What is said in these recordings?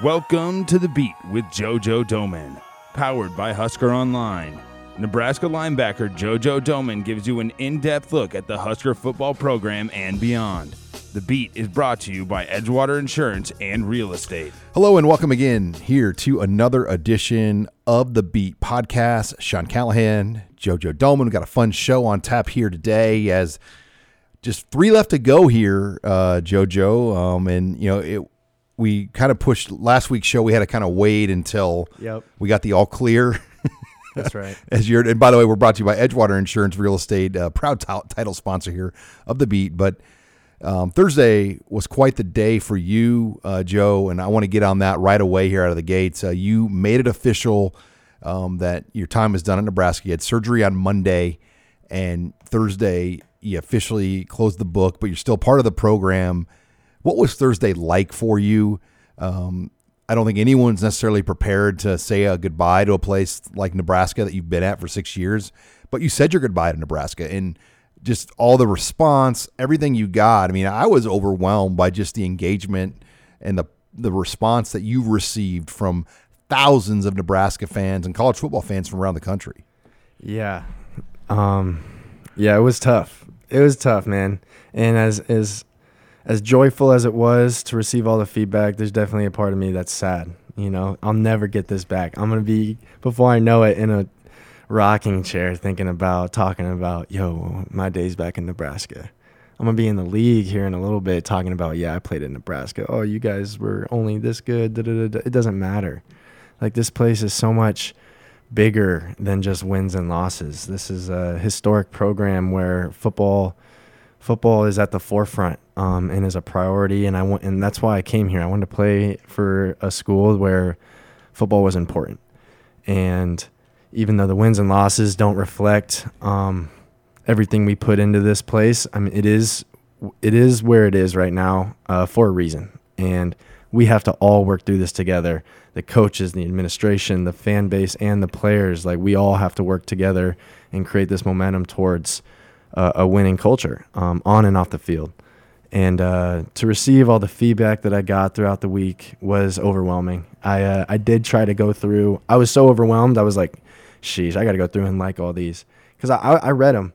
Welcome to the beat with JoJo Domann, powered by Husker Online. Nebraska linebacker JoJo Domann gives you an in depth look at the Husker football program and beyond. The beat is brought to you by Edgewater Insurance and Real Estate. Hello and welcome again here to another edition of the Beat podcast. Sean Callahan, JoJo Domann. We got a fun show on tap here today as just three left to go here, uh, JoJo. Um, and you know, it we kind of pushed last week's show. We had to kind of wait until Yep. we got the all clear. That's right. As you're, and by the way, we're brought to you by Edgewater Insurance Real Estate, uh, proud t- title sponsor here of the Beat. But um, Thursday was quite the day for you, uh, Joe, and I want to get on that right away here out of the gates. Uh, you made it official um, that your time is done in Nebraska. You had surgery on Monday, and Thursday you officially closed the book, but you're still part of the program. What was Thursday like for you? Um, I don't think anyone's necessarily prepared to say a goodbye to a place like Nebraska that you've been at for six years, but you said your goodbye to Nebraska and just all the response, everything you got. I mean, I was overwhelmed by just the engagement and the the response that you received from thousands of Nebraska fans and college football fans from around the country. Yeah. Um, yeah, it was tough. It was tough, man. And as as as joyful as it was to receive all the feedback, there's definitely a part of me that's sad. You know, I'll never get this back. I'm gonna be before I know it in a rocking chair thinking about talking about, yo, my days back in Nebraska. I'm gonna be in the league here in a little bit talking about, yeah, I played in Nebraska. Oh, you guys were only this good. Da, da, da. It doesn't matter. Like this place is so much bigger than just wins and losses. This is a historic program where football football is at the forefront um, and is a priority. And I want, and that's why I came here. I wanted to play for a school where football was important. And even though the wins and losses don't reflect um, everything we put into this place, I mean, it is it is where it is right now uh, for a reason. And we have to all work through this together. The coaches, the administration, the fan base, and the players. Like we all have to work together and create this momentum towards uh, a winning culture um, on and off the field. And uh, to receive all the feedback that I got throughout the week was overwhelming. I uh, I did try to go through. I was so overwhelmed. I was like, "Sheesh, I got to go through and like all these," because I, I I read them,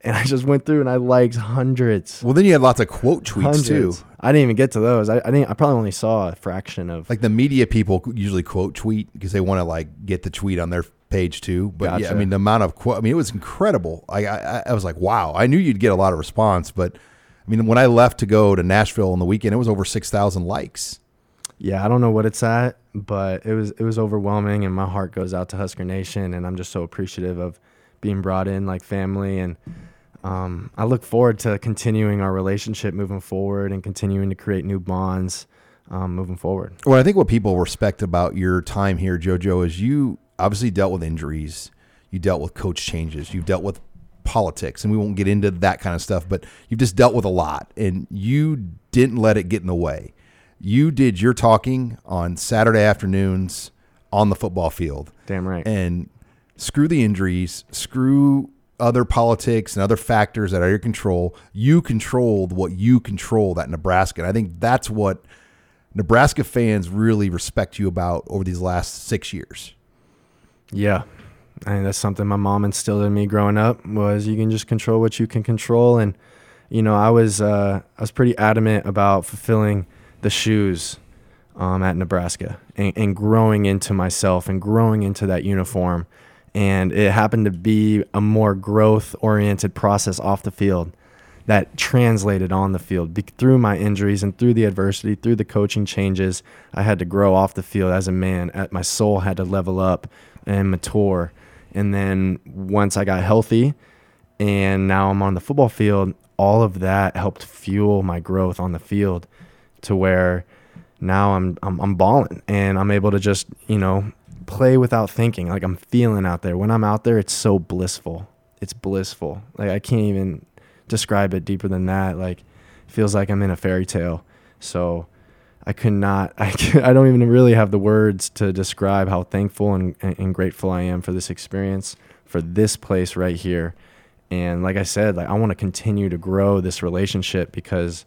and I just went through and I liked hundreds. Well, then you had lots of quote tweets hundreds. too. I didn't even get to those. I, I didn't. I probably only saw a fraction of. Like the media people usually quote tweet because they want to like get the tweet on their page two. But yeah, I mean the amount of quote. I mean it was incredible. I, I I was like, wow. I knew you'd get a lot of response, but I mean when I left to go to Nashville on the weekend, it was over six thousand likes. yeah, I don't know what it's at, but it was it was overwhelming, and my heart goes out to Husker Nation, and I'm just so appreciative of being brought in like family, and um, I look forward to continuing our relationship moving forward and continuing to create new bonds um, moving forward. Well, I think what people respect about your time here, JoJo, is you obviously dealt with injuries, you dealt with coach changes, you've dealt with politics, and we won't get into that kind of stuff, but you've just dealt with a lot, and you didn't let it get in the way. You did your talking on Saturday afternoons on the football field, Damn right. and screw the injuries, screw other politics and other factors that are your control. You controlled what you controlled that Nebraska, and I think that's what Nebraska fans really respect you about over these last six years. Yeah. I think that's something my mom instilled in me growing up was you can just control what you can control and you know, I was uh, I was pretty adamant about fulfilling the shoes um, at Nebraska and, and growing into myself and growing into that uniform. And it happened to be a more growth oriented process off the field that translated on the field Be- through my injuries and through the adversity, through the coaching changes. I had to grow off the field as a man. At my soul had to level up and mature. And then once I got healthy, and now I'm on the football field, all of that helped fuel my growth on the field to where now I'm I'm, I'm balling and I'm able to just you know play without thinking. Like I'm feeling out there. When I'm out there, it's so blissful. It's blissful. Like I can't even describe it deeper than that. Like feels like I'm in a fairy tale. So I could not. I can, I don't even really have the words to describe how thankful and, and, and grateful I am for this experience, for this place right here. And like I said, like I want to continue to grow this relationship because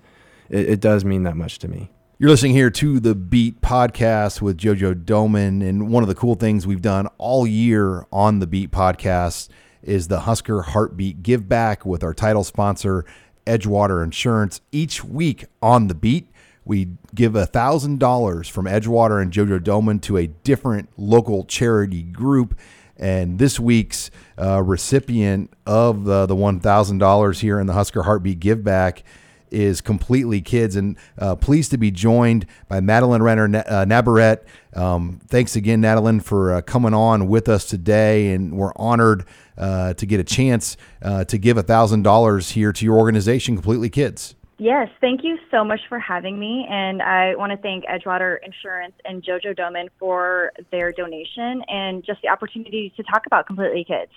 it, it does mean that much to me. You're listening here to the Beat podcast with JoJo Domann. And one of the cool things we've done all year on the Beat podcast is the Husker Heartbeat Give Back with our title sponsor, Edgewater Insurance. Each week on the Beat, we give $1,000 from Edgewater and JoJo Domann to a different local charity group. And this week's uh, recipient of the, the $1,000 here in the Husker Heartbeat Give Back is completely kids. And uh, pleased to be joined by Madeline Renner uh, Nabaret. Um, thanks again, Madeline, for uh, coming on with us today. And we're honored uh, to get a chance uh, to give $1,000 here to your organization, Completely Kids. Yes, thank you so much for having me. And I want to thank Edgewater Insurance and JoJo Domann for their donation and just the opportunity to talk about Completely Kids.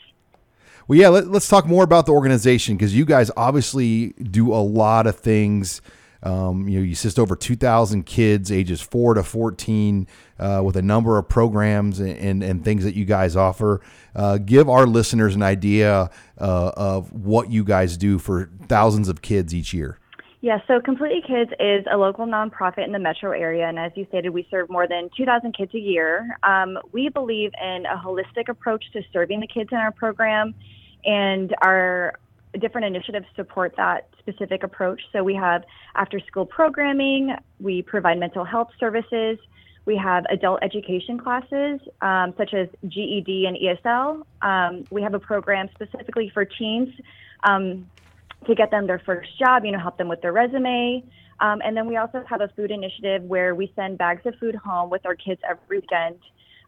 Well, yeah, let, us talk more about the organization because you guys obviously do a lot of things. Um, you know, you assist over 2,000 kids ages 4 to 14 uh, with a number of programs and, and, and, things that you guys offer. Uh, give our listeners an idea uh, of what you guys do for thousands of kids each year. Yeah, so Completely Kids is a local nonprofit in the metro area, and as you stated, we serve more than 2,000 kids a year. Um, we believe in a holistic approach to serving the kids in our program, and our different initiatives support that specific approach. So we have after school programming, we provide mental health services, we have adult education classes um, such as GED and ESL. Um, we have a program specifically for teens um, to get them their first job, you know, help them with their resume. Um, and then we also have a food initiative where we send bags of food home with our kids every weekend.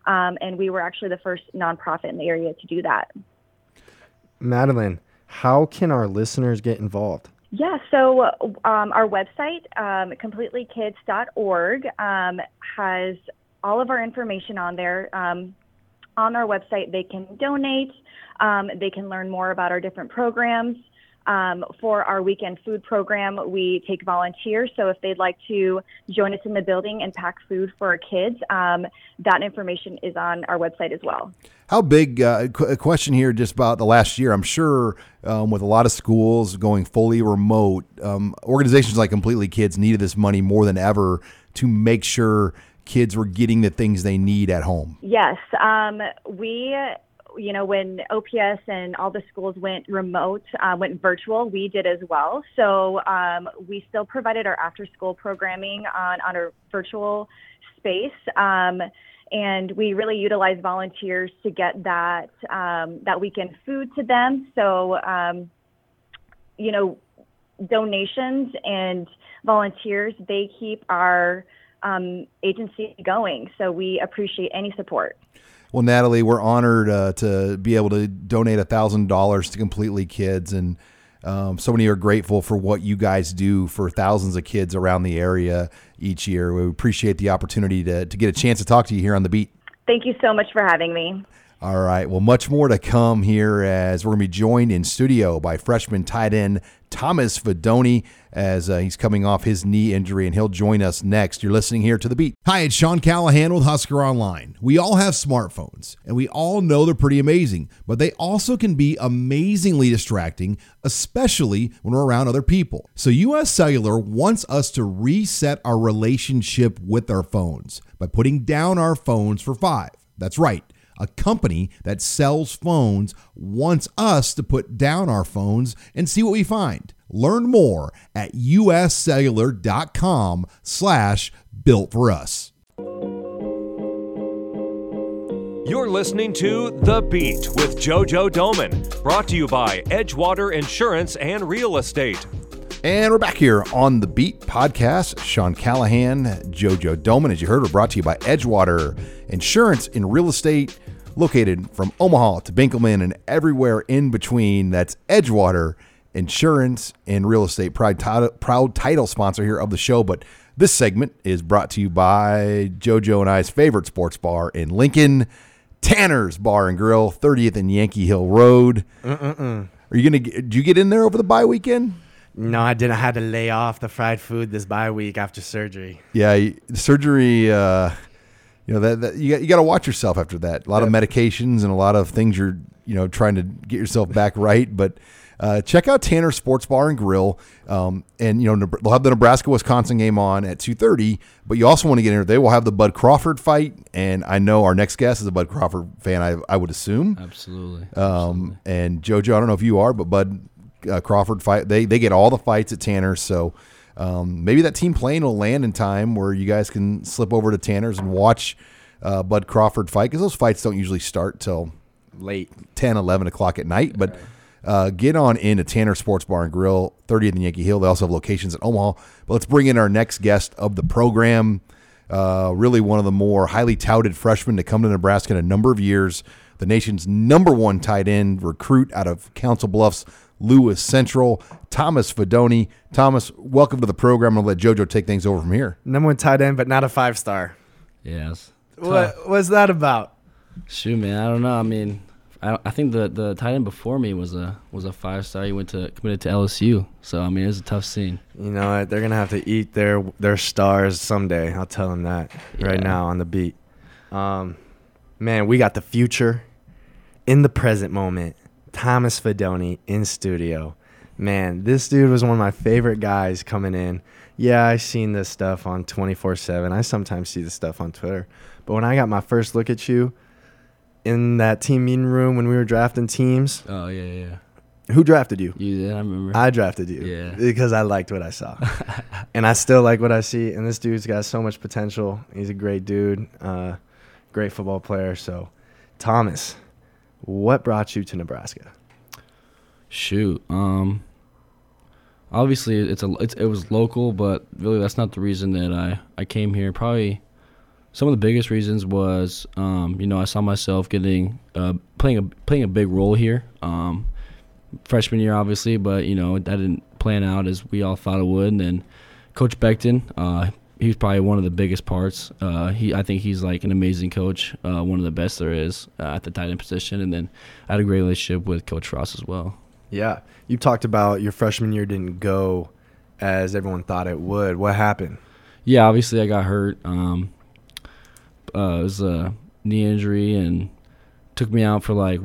Um, and we were actually the first nonprofit in the area to do that. Madeline, how can our listeners get involved? Yeah, so um, our website, um, completelykids.org, um, has all of our information on there. Um, on our website, they can donate, um, they can learn more about our different programs. Um, for our weekend food program, we take volunteers. So if they'd like to join us in the building and pack food for our kids, um, that information is on our website as well. How big? Uh, a question here, just about the last year. I'm sure um, with a lot of schools going fully remote, um, organizations like Completely Kids needed this money more than ever to make sure kids were getting the things they need at home. Yes, um, we you know, when OPS and all the schools went remote, uh, went virtual, we did as well. So um, we still provided our after school programming on, on a virtual space. Um, and we really utilized volunteers to get that um, that weekend food to them. So, um, you know, donations and volunteers they keep our um, agency going. So we appreciate any support. Well, Natalie, we're honored uh, to be able to donate a thousand dollars to Completely Kids, and um, so many are grateful for what you guys do for thousands of kids around the area each year. We appreciate the opportunity to to get a chance to talk to you here on the beat. Thank you so much for having me. All right. Well, much more to come here as we're going to be joined in studio by freshman tight end Thomas Fidone as uh, he's coming off his knee injury, and he'll join us next. You're listening here to The Beat. Hi, it's Sean Callahan with Husker Online. We all have smartphones, and we all know they're pretty amazing, but they also can be amazingly distracting, especially when we're around other people. So, US Cellular wants us to reset our relationship with our phones by putting down our phones for five. That's right a company that sells phones wants us to put down our phones and see what we find. Learn more at uscellular.com slash built for us. You're listening to The Beat with JoJo Domann, brought to you by Edgewater Insurance and Real Estate. And we're back here on the Beat podcast. Sean Callahan, JoJo Domann, as you heard, we're brought to you by Edgewater Insurance in Real Estate located from Omaha to Benkelman and everywhere in between. That's Edgewater Insurance and Real Estate, proud title, proud title sponsor here of the show. But this segment is brought to you by JoJo and I's favorite sports bar in Lincoln, Tanner's Bar and Grill, 30th and Yankee Hill Road. Mm-mm-mm. Are you gonna? Did you get in there over the bye weekend? No, I didn't. I had to lay off the fried food this bye week after surgery. Yeah, surgery. Uh, you know that, that you got, you got to watch yourself after that. A lot of medications and a lot of things you're you know trying to get yourself back right. But uh, check out Tanner Sports Bar and Grill. Um, and you know they'll have the Nebraska Wisconsin game on at two thirty. But you also want to get in there. They will have the Bud Crawford fight, and I know our next guest is a Bud Crawford fan. I, I would assume. Absolutely. Um, and JoJo, I don't know if you are, but Bud uh, Crawford fight. They they get all the fights at Tanner, so um, maybe that team plane will land in time where you guys can slip over to Tanner's and watch uh, Bud Crawford fight because those fights don't usually start till Late. 10, 11 o'clock at night. But uh, get on into Tanner Sports Bar and Grill, 30th and Yankee Hill. They also have locations in Omaha. But let's bring in our next guest of the program. Uh, really one of the more highly touted freshmen to come to Nebraska in a number of years. The nation's number one tight end recruit out of Council Bluffs, Lewis Central, Thomas Fidone. Thomas, welcome to the program. I'll let JoJo take things over from here. Number one tight end, but not a five star. Yes. What was that about? Shoot, man. I don't know. I mean, I, I think the the tight end before me was a was a five star. He went to committed to LSU. So I mean, it was a tough scene. You know what? They're gonna have to eat their their stars someday. I'll tell them that right now on the beat. Um, man, we got the future in the present moment. Thomas Fidone in studio. Man, this dude was one of my favorite guys coming in. Yeah, I seen this stuff on 24/7. I sometimes see this stuff on Twitter. But when I got my first look at you in that team meeting room when we were drafting teams, Oh yeah, yeah. who drafted you? You did. I remember. I drafted you. Yeah. Because I liked what I saw. and I still like what I see. And this dude's got so much potential. He's a great dude, uh, great football player. So, Thomas, what brought you to Nebraska? Shoot. Um. Obviously, it's a it's, it was local, but really that's not the reason that I I came here. Probably some of the biggest reasons was um you know I saw myself getting uh playing a playing a big role here. Um, freshman year obviously, but you know that didn't plan out as we all thought it would. And then Coach Beckton, uh, he was probably one of the biggest parts. Uh, he I think he's like an amazing coach, uh, one of the best there is uh, at the tight end position. And then I had a great relationship with Coach Ross as well. Yeah. You talked about your freshman year didn't go as everyone thought it would. What happened? Yeah, obviously I got hurt. Um, uh, it was a knee injury and took me out for like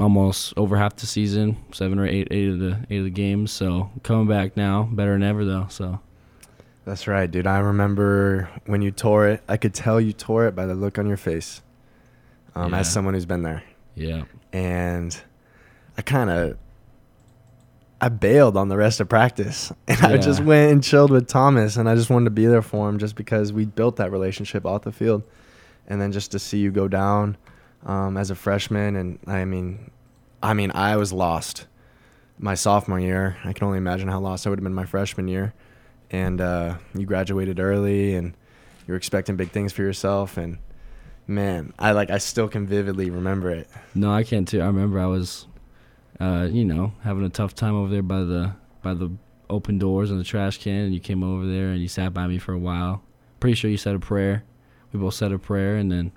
almost over half the season, seven or eight, eight of the eight of the games. So coming back now, better than ever though. So That's right, dude. I remember when you tore it. I could tell you tore it by the look on your face um, Yeah. as someone who's been there. yeah, and I kind of I bailed on the rest of practice, and I just went and chilled with Thomas, and I just wanted to be there for him, just because we built that relationship off the field, and then just to see you go down um, as a freshman, and I mean, I mean, I was lost my sophomore year. I can only imagine how lost I would have been my freshman year, and uh, you graduated early, and you're expecting big things for yourself, and man, I like I still can vividly remember it. no, I can't too. I remember I was, uh, you know, having a tough time over there by the by the open doors and the trash can, and you came over there and you sat by me for a while. Pretty sure you said a prayer. We both said a prayer, and then,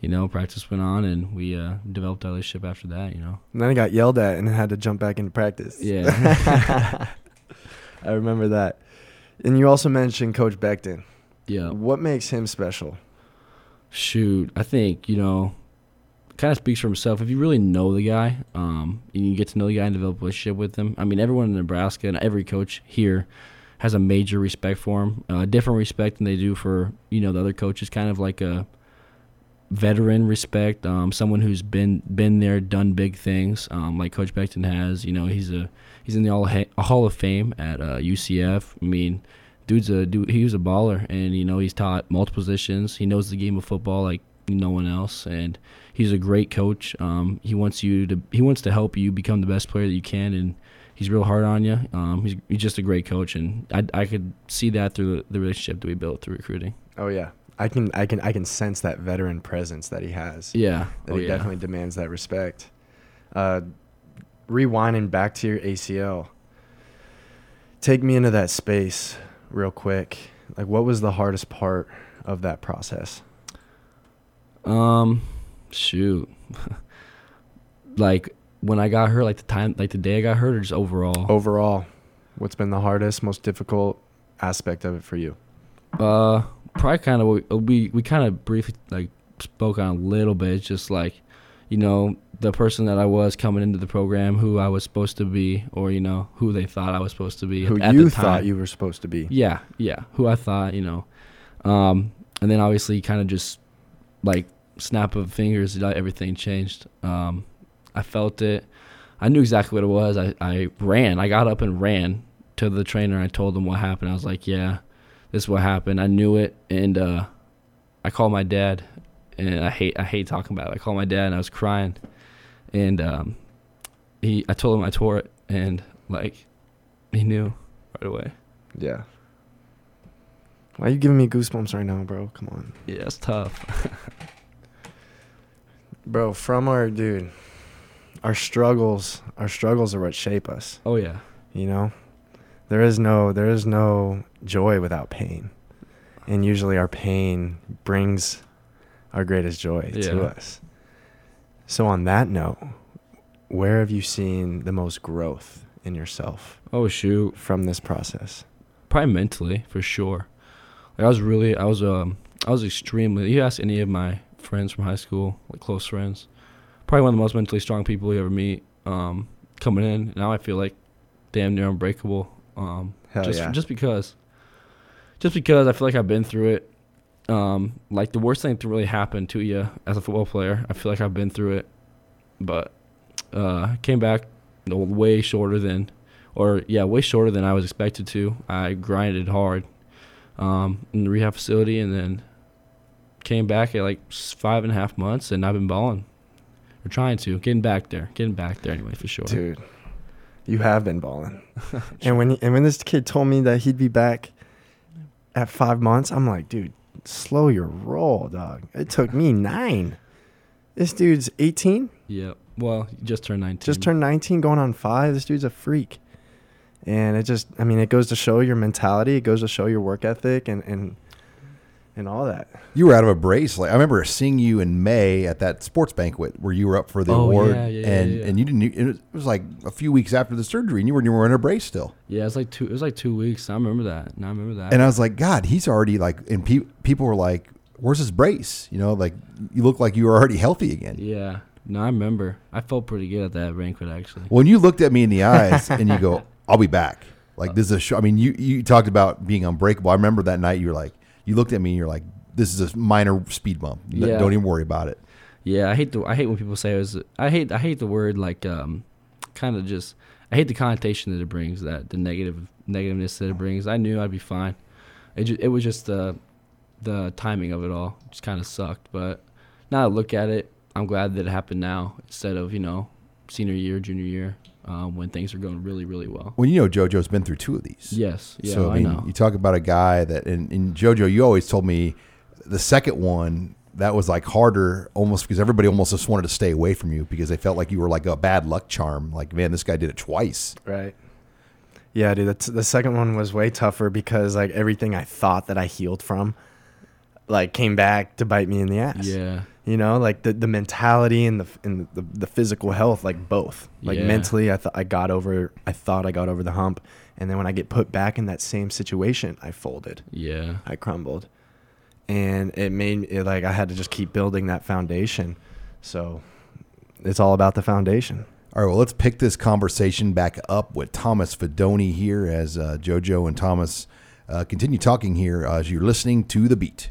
you know, practice went on, and we uh, developed our relationship after that. You know. And then I got yelled at and had to jump back into practice. Yeah. I remember that. And you also mentioned Coach Beckton. yeah. What makes him special? Shoot, I think you know, kind of speaks for himself. If you really know the guy, um, and you get to know the guy and develop a relationship with him. I mean, everyone in Nebraska and every coach here has a major respect for him, uh, different respect than they do for you know the other coaches. Kind of like a veteran respect, um, someone who's been been there, done big things, um, like Coach Beckton has. You know, he's a he's in the Hall of, Hall of Fame at uh, UCF. I mean, dude's a dude. He was a baller, and you know he's taught multiple positions. He knows the game of football like no one else, and he's a great coach. Um, he wants you to he wants to help you become the best player that you can, and he's real hard on you. Um, he's, he's just a great coach, and I, I could see that through the relationship that we built through recruiting. Oh yeah. I can I can I can sense that veteran presence that he has. Yeah, That oh, he yeah. definitely demands that respect. Uh, rewinding back to your ACL. Take me into that space real quick. Like what was the hardest part of that process? Um, shoot, like when I got hurt, like the time, like the day I got hurt, or just overall. Overall, what's been the hardest, most difficult aspect of it for you? Uh, probably kind of we we, we kind of briefly like spoke on a little bit. It's just like, you know, the person that I was coming into the program, who I was supposed to be, or you know, who they thought I was supposed to be. Who at you the time. thought you were supposed to be. Yeah, yeah. Who I thought, you know. Um, and then obviously kind of just like snap of fingers, everything changed. Um, I felt it. I knew exactly what it was. I, I ran. I got up and ran to the trainer. I told him what happened. I was like, yeah, this is what happened. I knew it. And uh, I called my dad. And I hate I hate talking about it. I called my dad and I was crying. And um, he I told him I tore it and like he knew right away. Yeah. Why are you giving me goosebumps right now, bro? Come on. Yeah, it's tough. Bro, from our dude, our struggles, our struggles are what shape us, oh yeah. you know? There is no there is no joy without pain. And usually our pain brings our greatest joy to us. So on that note, where have you seen the most growth in yourself Oh shoot. from this process? Probably mentally for sure. Like I was really I was um I was extremely you ask any of my friends from high school, like close friends, probably one of the most mentally strong people you ever meet. Um, coming in. Now I feel like damn near unbreakable. Um Hell just yeah. just because just because I feel like I've been through it. Um, like the worst thing to really happen to you as a football player, I feel like I've been through it, but uh, came back you know, way shorter than, or yeah, way shorter than I was expected to. I grinded hard um, in the rehab facility, and then came back at like five and a half months, and I've been balling. We're trying to getting back there, getting back there anyway for sure. Dude, you have been balling. and when and when this kid told me that he'd be back at five months, I'm like, dude, slow your roll, dog. It took me nine. This dude's 18, Yeah. Well, just turned 19. just turned 19, going on five. This dude's a freak. And it just, I mean, it goes to show your mentality. It goes to show your work ethic and and and all that. You were out of a brace. Like I remember seeing you in May at that sports banquet where you were up for the Oh, award, yeah, yeah, yeah, and yeah. and you didn't. It was, it was like a few weeks after the surgery, and you were you were in a brace still. Yeah, it was like two. It was like two weeks. I remember that. And I remember that. And I was like, God, he's already like, and pe- people were like, "Where's his brace?" You know, like you look like you were already healthy again. yeah. No, I remember. I felt pretty good at that banquet actually. When you looked at me in the eyes and you go, "I'll be back," like this is a show. I mean, you you talked about being unbreakable. I remember that night you were like, you looked at me and you're like, "This is a minor speed bump. Yeah. Don't even worry about it." Yeah, I hate the. I hate when people say it was. I hate. I hate the word like um, kind of just. I hate the connotation that it brings. That the negative negativeness that it brings. I knew I'd be fine. It just, it was just the the timing of it all just kind of sucked. But now I look at it, I'm glad that it happened now instead of you know senior year, junior year, um, when things are going really really well. Well, you know, JoJo's been through two of these. Yes. Yeah. so I, I mean, know. you talk about a guy that, and, and JoJo, you always told me the second one that was like harder, almost because everybody almost just wanted to stay away from you because they felt like you were like a bad luck charm. Like, man, this guy did it twice. Right. Yeah, dude. That's, the second one was way tougher because like everything I thought that I healed from, like came back to bite me in the ass. yeah. You know, like the, the mentality and the and the, the physical health, like both. Like Yeah. mentally, I thought I got over. I thought I got over the hump, and then when I get put back in that same situation, I folded. Yeah. I crumbled, and it made it like I had to just keep building that foundation. So, it's all about the foundation. All right, well, let's pick this conversation back up with Thomas Fidone here as uh, JoJo and Thomas uh, continue talking here as you're listening to The Beat.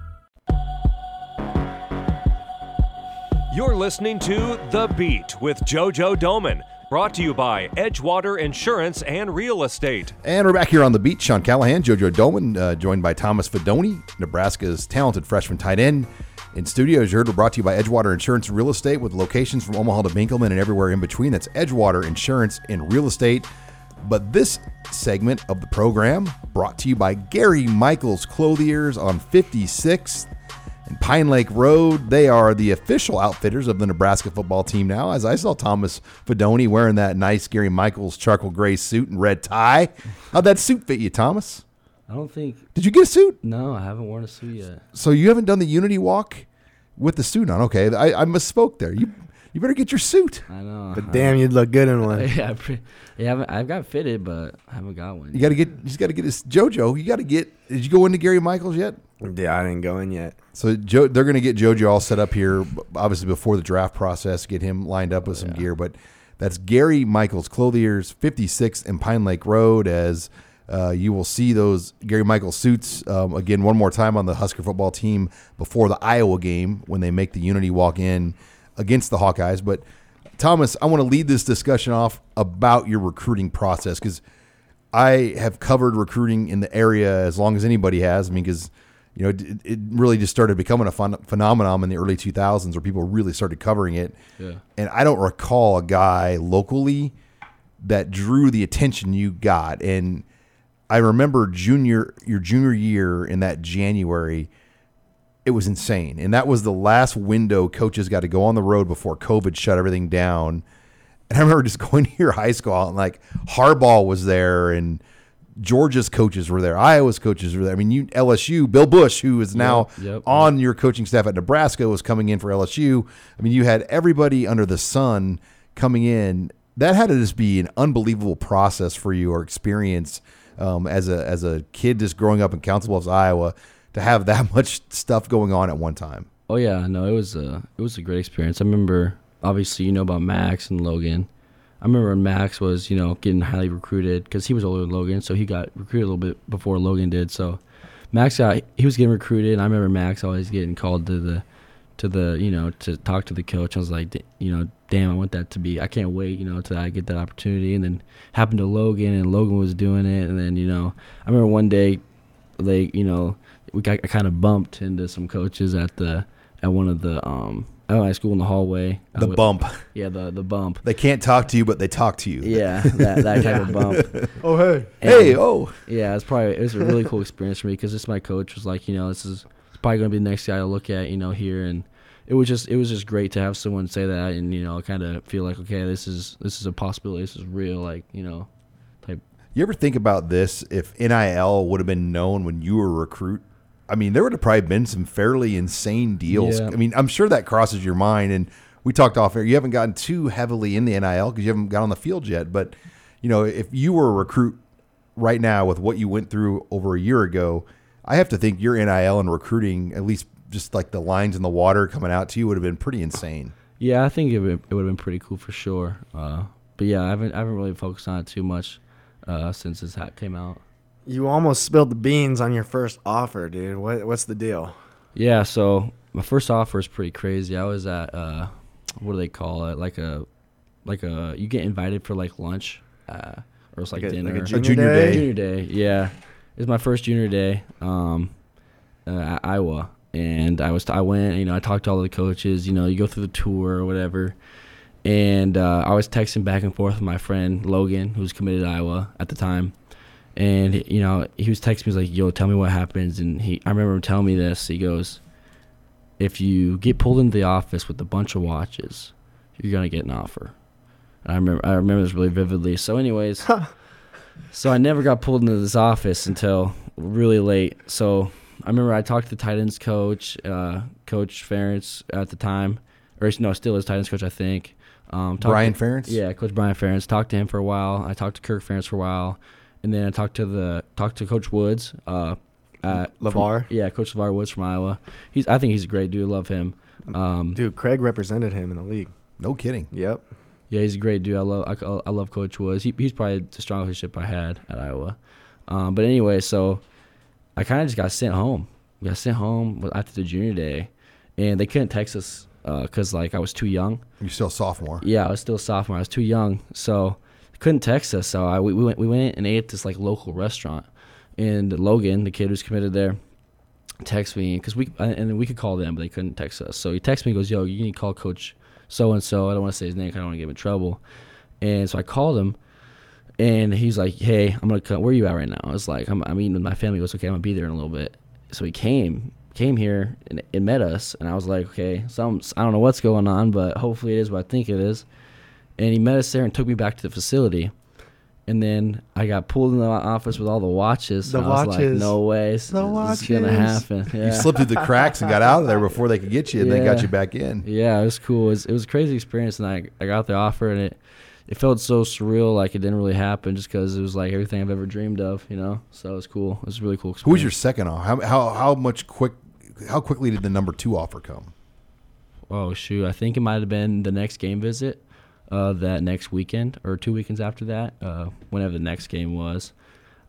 You're listening to The Beat with JoJo Domann, brought to you by Edgewater Insurance and Real Estate. And we're back here on The Beat. Sean Callahan, JoJo Domann, uh, joined by Thomas Fidone, Nebraska's talented freshman tight end. In studio, as you heard, we're brought to you by Edgewater Insurance and Real Estate with locations from Omaha to Benkelman and everywhere in between. That's Edgewater Insurance and Real Estate. But this segment of the program brought to you by Gary Michaels Clothiers on 56th And Pine Lake Road, they are the official outfitters of the Nebraska football team now. As I saw Thomas Fidone wearing that nice Gary Michaels charcoal gray suit and red tie. How'd that suit fit you, Thomas? I don't think. Did you get a suit? No, I haven't worn a suit yet. So you haven't done the Unity walk with the suit on? Okay, I, I misspoke there. You you better get your suit. I know. But damn, you'd look good in one. yeah, I pre- yeah, I haven't, I've got fitted, but I haven't got one. You got to get. You just got to get this JoJo. You got to get. Did you go into Gary Michaels yet? Yeah, I didn't go in yet. So Joe, they're going to get JoJo all set up here, obviously before the draft process, get him lined up with some gear. But that's Gary Michaels Clothiers, 56th and Pine Lake Road. As uh, you will see those Gary Michaels suits um, again one more time on the Husker football team before the Iowa game when they make the Unity walk in against the Hawkeyes. But Thomas, I want to lead this discussion off about your recruiting process because I have covered recruiting in the area as long as anybody has. I mean, because you know, it, it really just started becoming a fun, phenomenon in the early 2000s where people really started covering it. Yeah. And I don't recall a guy locally that drew the attention you got. And I remember junior your junior year in that January, it was insane. And that was the last window coaches got to go on the road before COVID shut everything down. And I remember just going to your high school and like Harbaugh was there and Georgia's coaches were there, Iowa's coaches were there. I mean, you LSU, Bill Busch, who is now Yep, yep, on your coaching staff at Nebraska, was coming in for LSU. I mean, you had everybody under the sun coming in. That had to just be an unbelievable process for you or experience um, as a as a kid just growing up in Council Bluffs, Iowa, to have that much stuff going on at one time. Oh yeah, no, it was a it was a great experience. I remember obviously you know about Max and Logan. I remember when Max was you know getting highly recruited because he was older than Logan, so he got recruited a little bit before Logan did. So Max got he was getting recruited, and I remember Max always getting called to the to the you know to talk to the coach. I was like, you know, damn, I want that to be. I can't wait, you know, till I get that opportunity. And then happened to Logan, and Logan was doing it, and then you know, I remember one day, like you know, we got I kind of bumped into some coaches at the at one of the um at my school in the hallway. The would- bump. Yeah, the the bump. They can't talk to you, but they talk to you. Yeah, that that type of bump. Oh hey. Hey, oh. Yeah, it's probably it was a really cool experience for me because this my coach was like, you know, this is probably going to be the next guy to look at, you know, here, and it was just it was just great to have someone say that and you know kind of feel like okay, this is this is a possibility, this is real, like you know, type. You ever think about this? If NIL would have been known when you were a recruit, I mean, there would have probably been some fairly insane deals. Yeah. I mean, I'm sure that crosses your mind. And we talked off air. You haven't gotten too heavily in the NIL because you haven't got on the field yet. But you know, if you were a recruit right now with what you went through over a year ago, I have to think your NIL and recruiting, at least just like the lines in the water coming out to you, would have been pretty insane. Yeah, I think it would, have been pretty cool for sure. Uh, but yeah, I haven't I haven't really focused on it too much uh, since this hat came out. You almost spilled the beans on your first offer, dude. What what's the deal? Yeah, so my first offer is pretty crazy. I was at uh, what do they call it? Like a like a you get invited for like lunch, uh, or it's like, Like a- like a dinner. junior junior day? day. Junior day, yeah. It's my first junior day, um, uh, at Iowa, and I was I went. You know, I talked to all the coaches. You know, you go through the tour or whatever, and uh, I was texting back and forth with my friend Logan, who was committed to Iowa at the time, and you know he was texting me he was like, "Yo, tell me what happens." And he, I remember him telling me this. He goes, "If you get pulled into the office with a bunch of watches, you're gonna get an offer." And I remember I remember this really vividly. So, anyways, so I never got pulled into this office until really late. So I remember I talked to the tight ends coach, uh, Coach Ferentz at the time, or no, still is titans coach, I think. Um, Brian to- Ferentz? Yeah, Coach Brian Ferentz. Talked to him for a while. I talked to Kirk Ferentz for a while, and then I talked to the talked to Coach Woods. Uh, at, from- LeVar? yeah, Coach LeVar Woods from Iowa. He's I think he's a great dude. Love him. Um, Dude, Craig represented him in the league. No kidding. Yep. yeah, he's a great dude. I love I, I love Coach Woods. He, he's probably the strongest ship I had at Iowa. Um, but anyway, so I kind of just got sent home. Got sent home after the junior day, and they couldn't text us because like I was too young. You're still a sophomore. Yeah, I was still a sophomore. I was too young, so they couldn't text us. So I we, we went we went and ate at this like local restaurant, and Logan, the kid who's committed there, texted me because we uh, and we could call them, but they couldn't text us. So he texted me, and goes, "Yo, you need to call Coach so and so. I don't want to say his name. I don't want to get him in trouble." And so I called him, and he's like, "Hey, I'm gonna come. Where are you at right now?" I was like, "I'm I'm eating with my family." He goes, "Okay, I'm gonna be there in a little bit." So he came, came here and, and met us, and I was like, okay, some I don't know what's going on, but hopefully it is what I think it is. And he met us there and took me back to the facility. And then I got pulled in the office with all the watches. The and I was like, watches. no way, this, The this is gonna happen. Yeah. You slipped through the cracks and got out of there before they could get you, and they got you back in. Yeah, it was cool. It was, it was a crazy experience, and I I got the offer, and it it felt so surreal, like it didn't really happen, just because it was like everything I've ever dreamed of, you know. So it was cool. It was a really cool. Experience. Who was your second offer? How, how how much quick? How quickly did the number two offer come? Oh shoot, I think it might have been the next game visit, uh, that next weekend or two weekends after that, uh, whenever the next game was.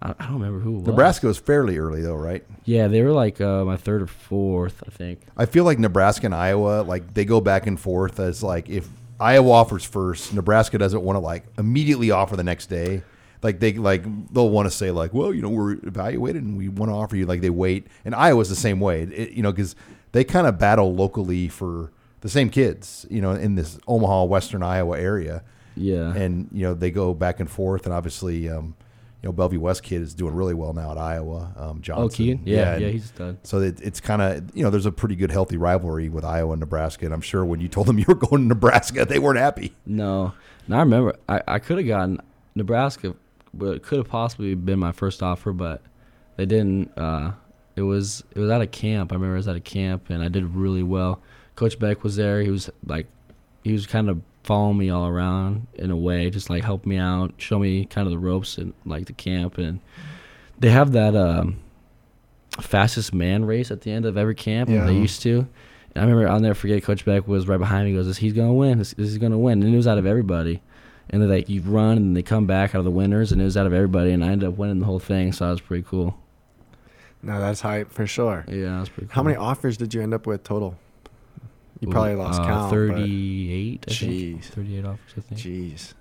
I, I don't remember who. It was. Nebraska was fairly early though, right? Yeah, they were like uh, my third or fourth, I think. I feel like Nebraska and Iowa, like they go back and forth as like if Iowa offers first, Nebraska doesn't want to like immediately offer the next day. Like they like they'll want to say like, well, you know, we're evaluated and we want to offer you. Like they wait, and Iowa's the same way. It, you know, because they kind of battle locally for the same kids. You know, in this Omaha, Western Iowa area. Yeah. and you know they go back and forth, and obviously, um, you know, Bellevue West kid is doing really well now at Iowa. Um, Johnson, Oh? Yeah, and yeah, he's done. So it, it's kind of you know there's a pretty good healthy rivalry with Iowa and Nebraska, and I'm sure when you told them you were going to Nebraska, they weren't happy. No, and I remember I, I could have gotten Nebraska, but it could have possibly been my first offer, but they didn't. Uh, it was it was at a camp. I remember it was at a camp, and I did really well. Coach Beck was there. He was like, he was kind of following me all around in a way, just like help me out, show me kind of the ropes and like the camp, and they have that um, fastest man race at the end of every camp. Yeah. They used to. And I remember I'll never forget. Coach Beck was right behind me. He goes, "He's gonna win. This, this is gonna win." And it was out of everybody. And then like you run and they come back out of the winners, and it was out of everybody. And I ended up winning the whole thing, so that was pretty cool. No, that's hype for sure. Yeah, that was pretty cool. How many offers did you end up with total? You probably lost uh, count. Thirty-eight. I think. Jeez. Thirty-eight offers. I think. Jeez.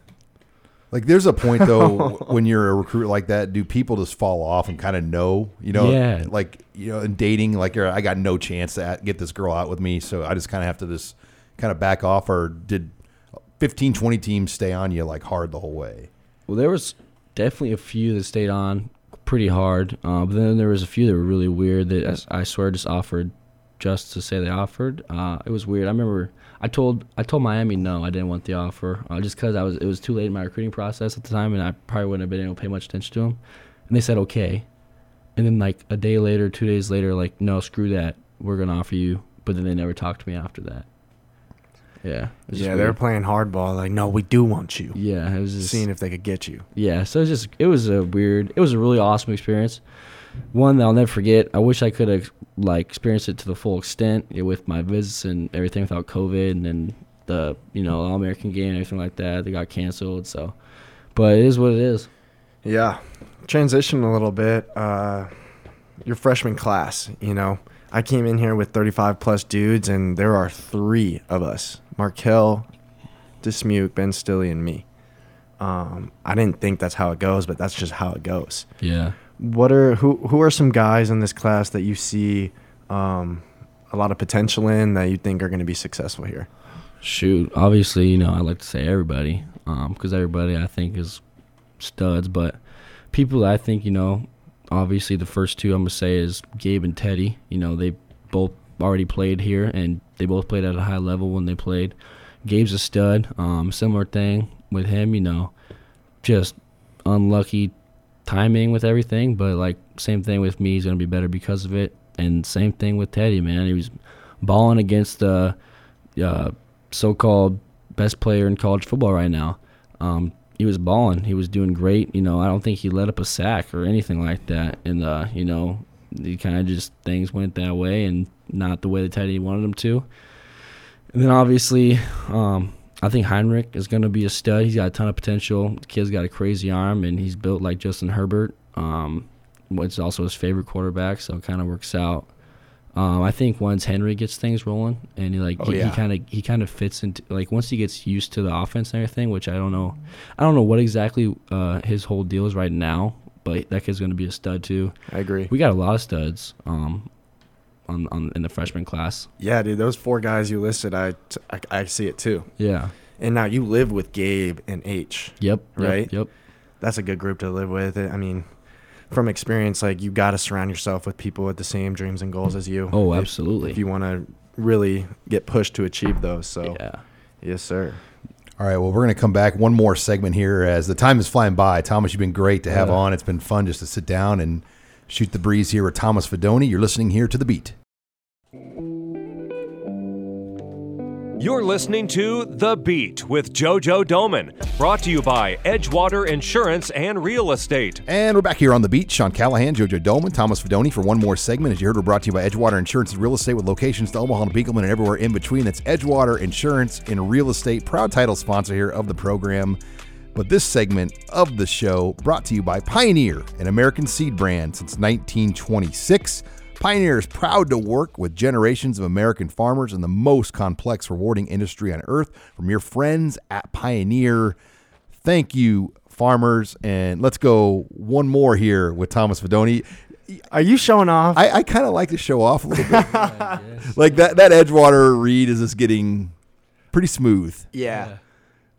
Like there's a point though when you're a recruit like that, do people just fall off and kind of know, you know, Yeah. like you know, in dating, like you're, I got no chance to get this girl out with me, so I just kind of have to just kind of back off. Or did 15, 20 teams stay on you like hard the whole way? Well, there was definitely a few that stayed on pretty hard, uh, but then there was a few that were really weird that I swear just offered just to say they offered. Uh, it was weird. I remember I told I told Miami no, I didn't want the offer uh, just because I was it was too late in my recruiting process at the time, and I probably wouldn't have been able to pay much attention to them. And they said okay, and then like a day later, two days later, like no, screw that, we're gonna offer you. But then they never talked to me after that. Yeah. it was Yeah, they're weird. playing hardball. Like, no, we do want you. Yeah, it was just Seeing if they could get you. yeah, so it's just it was a weird, it was a really awesome experience. One that I'll never forget. I wish I could have like experienced it to the full extent yeah, with my visits and everything without COVID and then the you know All American game and everything like that. They got canceled, so but it is what it is. Yeah. Transition a little bit. Uh, your freshman class, you know, I came in here with 35 plus dudes, and there are three of us Marquel, Dismuke, Ben Stille, and me. Um, I didn't think that's how it goes, but that's just how it goes. Yeah. What are who who are some guys in this class that you see um, a lot of potential in that you think are going to be successful here? Shoot, obviously, you know, I like to say everybody, because everybody I think is studs. But people I think, you know, obviously the first two I'm gonna say is Gabe and Teddy. You know, they both already played here, and they both played at a high level when they played. Gabe's a stud. Um, similar thing with him, you know, just unlucky timing with everything, but like same thing with me. He's gonna be better because of it, and same thing with Teddy. Man, he was balling against the uh, so-called best player in college football right now. Um, he was balling. He was doing great. You know, I don't think he let up a sack or anything like that. And uh, you know, he kind of just things went that way and not the way that Teddy wanted them to. And then obviously, um, I think Heinrich is going to be a stud. He's got a ton of potential. The kid's got a crazy arm, and he's built like Justin Herbert, um, which is also his favorite quarterback. So it kind of works out. Um, I think once Henry gets things rolling, and he like Oh, he kind of he kind of fits into like once he gets used to the offense and everything, which I don't know, I don't know what exactly uh, his whole deal is right now, but that kid's going to be a stud too. I agree. We got a lot of studs um, on on in the freshman class. Yeah, dude, those four guys you listed, I, I, I see it too. Yeah. And now you live with Gabe and H. Yep. yep, Right? Yep. That's a good group to live with. I mean, from experience, like you got to surround yourself with people with the same dreams and goals as you. Oh, if- absolutely. If, you want to really get pushed to achieve those. So, yeah. yes, sir. All right, well, we're going to come back one more segment here as the time is flying by. Thomas, you've been great to have Yeah. on. It's been fun just to sit down and shoot the breeze here with Thomas Fidone. You're listening here to The Beat. You're listening to The Beat with JoJo Domann, brought to you by Edgewater Insurance and Real Estate. And we're back here on The Beat. Sean Callahan, JoJo Domann, Thomas Fidone for one more segment. As you heard, we're brought to you by Edgewater Insurance and Real Estate with locations to Omaha and Benkelman and everywhere in between. That's Edgewater Insurance and Real Estate, proud title sponsor here of the program. But this segment of the show brought to you by Pioneer, an American seed brand since 1926. Pioneer is proud to work with generations of American farmers in the most complex, rewarding industry on earth. From your friends at Pioneer, thank you, farmers. And let's go one more here with Thomas Fidone. Are you showing off? I, I kind of like to show off a little bit. like that, that Edgewater read is just getting pretty smooth. yeah.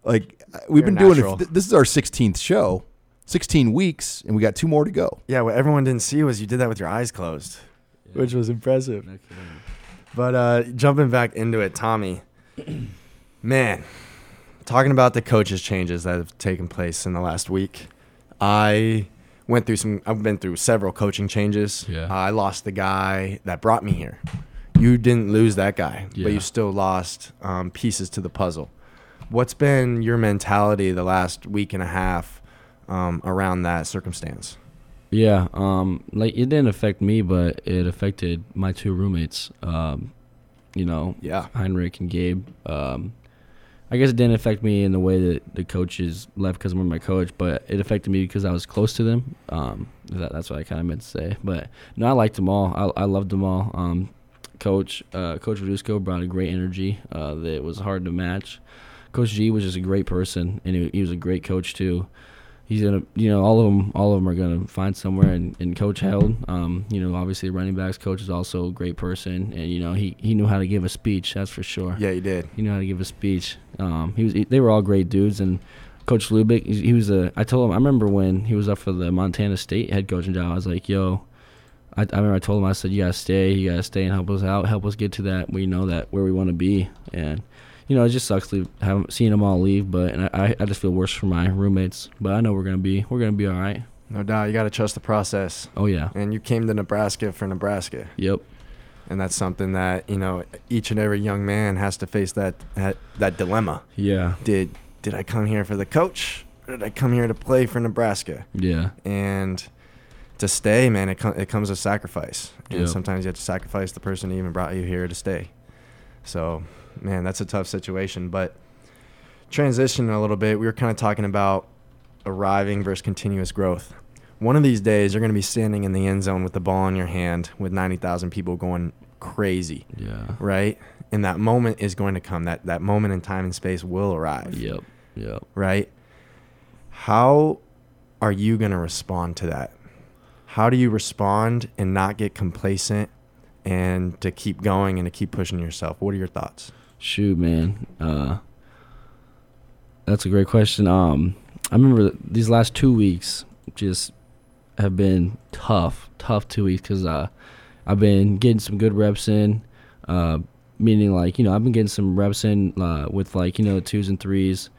Like uh, we've You're been doing natural. it. This is our 16th show, 16 weeks, and we got two more to go. Yeah, what everyone didn't see was you did that with your eyes closed, which was impressive. No. But uh, jumping back into it, Tommy, man, talking about the coaches changes that have taken place in the last week, I went through some. I've been through several coaching changes. Yeah. I lost the guy that brought me here. You didn't lose that guy, Yeah. but you still lost um, pieces to the puzzle. What's been your mentality the last week and a half um, around that circumstance? Yeah, um, like it didn't affect me, but it affected my two roommates. Um, you know, Yeah. Heinrich and Gabe. Um, I guess it didn't affect me in the way that the coaches left because I'm my coach, but it affected me because I was close to them. Um, that, that's what I kind of meant to say. But no, I liked them all. I, I loved them all. Um, coach uh, Coach Verduzco brought a great energy uh, that was hard to match. Coach G was just a great person, and he, he was a great coach too he's gonna you know all of them all of them are gonna find somewhere and, and coach held. Um you know obviously the running backs coach is also a great person and you know he he knew how to give a speech that's for sure. Yeah, he did. he knew how to give a speech. Um he was he, they were all great dudes and coach lubick he, he was a i told him i remember when he was up for the montana state head coaching job i was like yo I, I remember I told him I said you gotta stay, you gotta stay and help us out, help us get to that we know that where we want to be, and you know, it just sucks to have seeing them all leave, but and I, I just feel worse for my roommates. But I know we're gonna be we're gonna be all right. No doubt. You got to trust the process. Oh yeah, And you came to Nebraska for Nebraska. yep, and that's something that you know each and every young man has to face that that, that dilemma yeah, did did i come here for the coach or did i come here to play for nebraska yeah, and to stay man it, com- it comes with sacrifice and Yep. sometimes you have to sacrifice the person who even brought you here to stay so man that's a tough situation but transitioning a little bit we were kind of talking about arriving versus continuous growth one of these days you're going to be standing in the end zone with the ball in your hand with 90,000 people going crazy yeah, right? And that moment is going to come. That that moment in time and space will arrive. yep, yep. Right? How are you going to respond to that? How do you respond and not get complacent and to keep going and to keep pushing yourself? What are your thoughts? Shoot, man, uh, that's a great question. Um, I remember these last two weeks just have been tough, tough two weeks because uh, I've been getting some good reps in. Uh, meaning like you know I've been getting some reps in uh, with like you know twos and threes,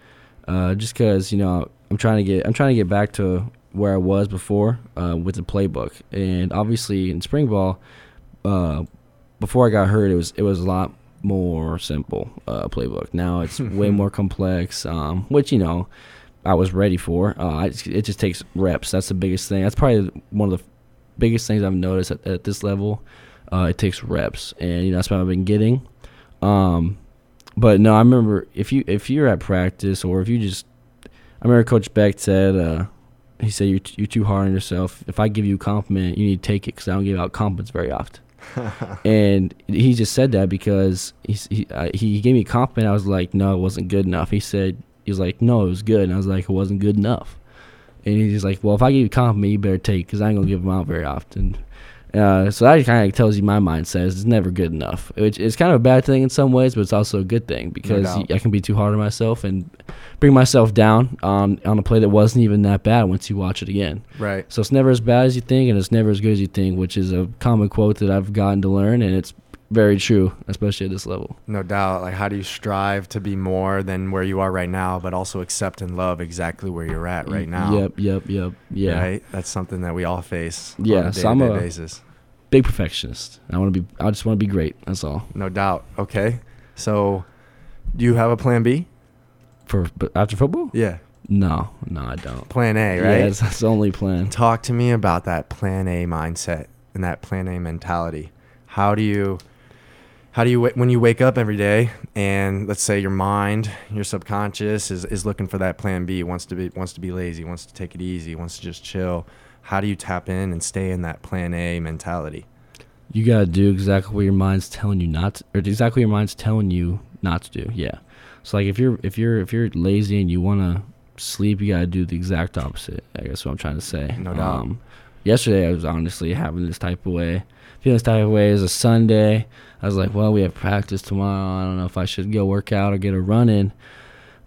uh, just because you know I'm trying to get I'm trying to get back to where I was before uh, with the playbook, and obviously in spring ball, uh, before I got hurt it was it was a lot more simple uh, playbook. Now it's way more complex, um, which you know I was ready for. Uh, I just, it just takes reps. That's the biggest thing. That's probably one of the biggest things I've noticed at, at this level. Uh, it takes reps, and you know that's what I've been getting. Um, but no, I remember if you if you're at practice or if you just, I remember Coach Beck said uh, he said you're t- you're too hard on yourself. If I give you a compliment, you need to take it because I don't give out compliments very often. and he just said that because he he, uh, he gave me a compliment. I was like, no, it wasn't good enough. He said he was like, no, it was good. And I was like, it wasn't good enough. And he's like, well, if I give you a compliment, you better take because I ain't gonna give them out very often. Uh, so that kind of tells you my mindset is it's never good enough. Which is kind of a bad thing in some ways, but it's also a good thing because doubt. I can be too hard on myself and bring myself down um, on a play that wasn't even that bad once you watch it again. Right. So it's never as bad as you think, and it's never as good as you think, which is a common quote that I've gotten to learn, and it's very true, especially at this level. No doubt. Like, how do you strive to be more than where you are right now, but also accept and love exactly where you're at right now? Yep, yep, yep. Yeah. Right. That's something that we all face. Yeah, On a so I'm a- basis. Big perfectionist. I want to be. I just want to be great. That's all. No doubt. Okay. So, do you have a plan B? For after football? Yeah. No, no, I don't. Plan A, right? that's, that's the only plan. Talk to me about that plan A mindset and that plan A mentality. How do you how do you when you wake up every day and let's say your mind, your subconscious is, is looking for that plan B, wants to be wants to be lazy, wants to take it easy, wants to just chill. How do you tap in and stay in that plan A mentality? You gotta do exactly what your mind's telling you not, to, or exactly what your mind's telling you not to do. Yeah. So like if you're if you're if you're lazy and you wanna sleep, you gotta do the exact opposite. I guess what I'm trying to say. Um, No doubt. yesterday I was honestly having this type of way, feeling type of way. It was a Sunday. I was like, well, we have practice tomorrow. I don't know if I should go work out or get a run in.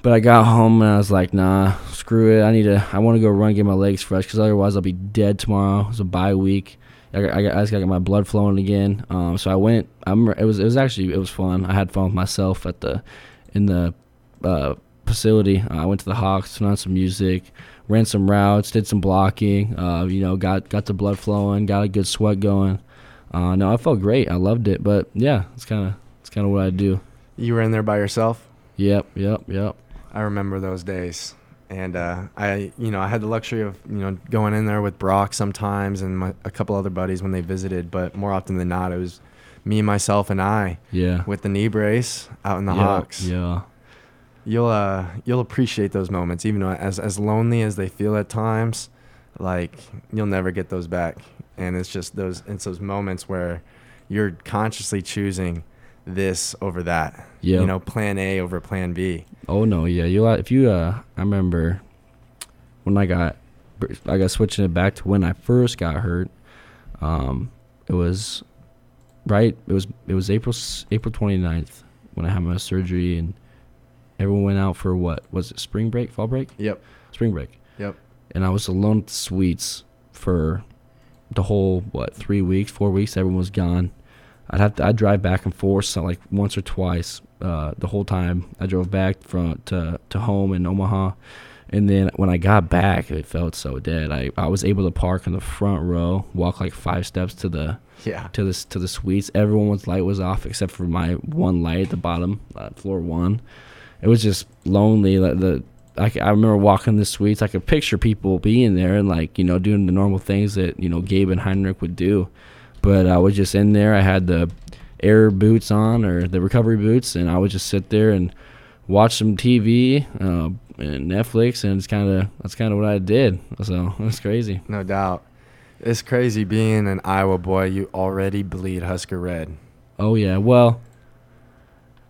But I got home and I was like, nah, screw it. I need to. I want to go run, get my legs fresh, because otherwise I'll be dead tomorrow. It's a bye week. I, I, I just got to get my blood flowing again. Um, so I went. I remember it was it was actually it was fun. I had fun with myself at the in the uh, facility. Uh, I went to the Hawks, turned on some music, ran some routes, did some blocking. Uh, you know, got got the blood flowing, got a good sweat going. Uh, no, I felt great. I loved it. But yeah, it's kind of it's kind of what I do. You were in there by yourself? Yep, yep, yep. I remember those days. And uh, I, you know, I had the luxury of, you know, going in there with Brock sometimes and my, a couple other buddies when they visited. But more often than not, it was me, myself, and I Yeah. with the knee brace out in the yeah, Hawks. Yeah. You'll, uh, you'll appreciate those moments, even though as as lonely as they feel at times. Like you'll never get those back. And it's just those, it's those moments where you're consciously choosing this over that. Yeah. You know, plan A over plan B. Oh no, yeah. You if you uh, I remember when I got I got switching it back to when I first got hurt. Um, it was right. It was it was April April 29th when I had my surgery and everyone went out for what was it spring break fall break Yep. spring break Yep. And I was alone at the suites for the whole what three weeks, four weeks. Everyone was gone. I'd have to I'd drive back and forth so like once or twice uh, the whole time. I drove back from to to home in Omaha, and then when I got back, it felt so dead. I, I was able to park in the front row, walk like five steps to the Yeah. to this to the suites. Everyone's light was off except for my one light at the bottom, uh, floor one. It was just lonely. Like the I, I remember walking the suites. I could picture people being there and like you know doing the normal things that you know Gabe and Heinrich would do, but I was just in there. I had the air boots on or the recovery boots, and I would just sit there and watch some TV uh, and Netflix, and it's kind of that's kind of what I did. So it was crazy. No doubt. It's crazy being an Iowa boy. You already bleed Husker red. Oh yeah, well,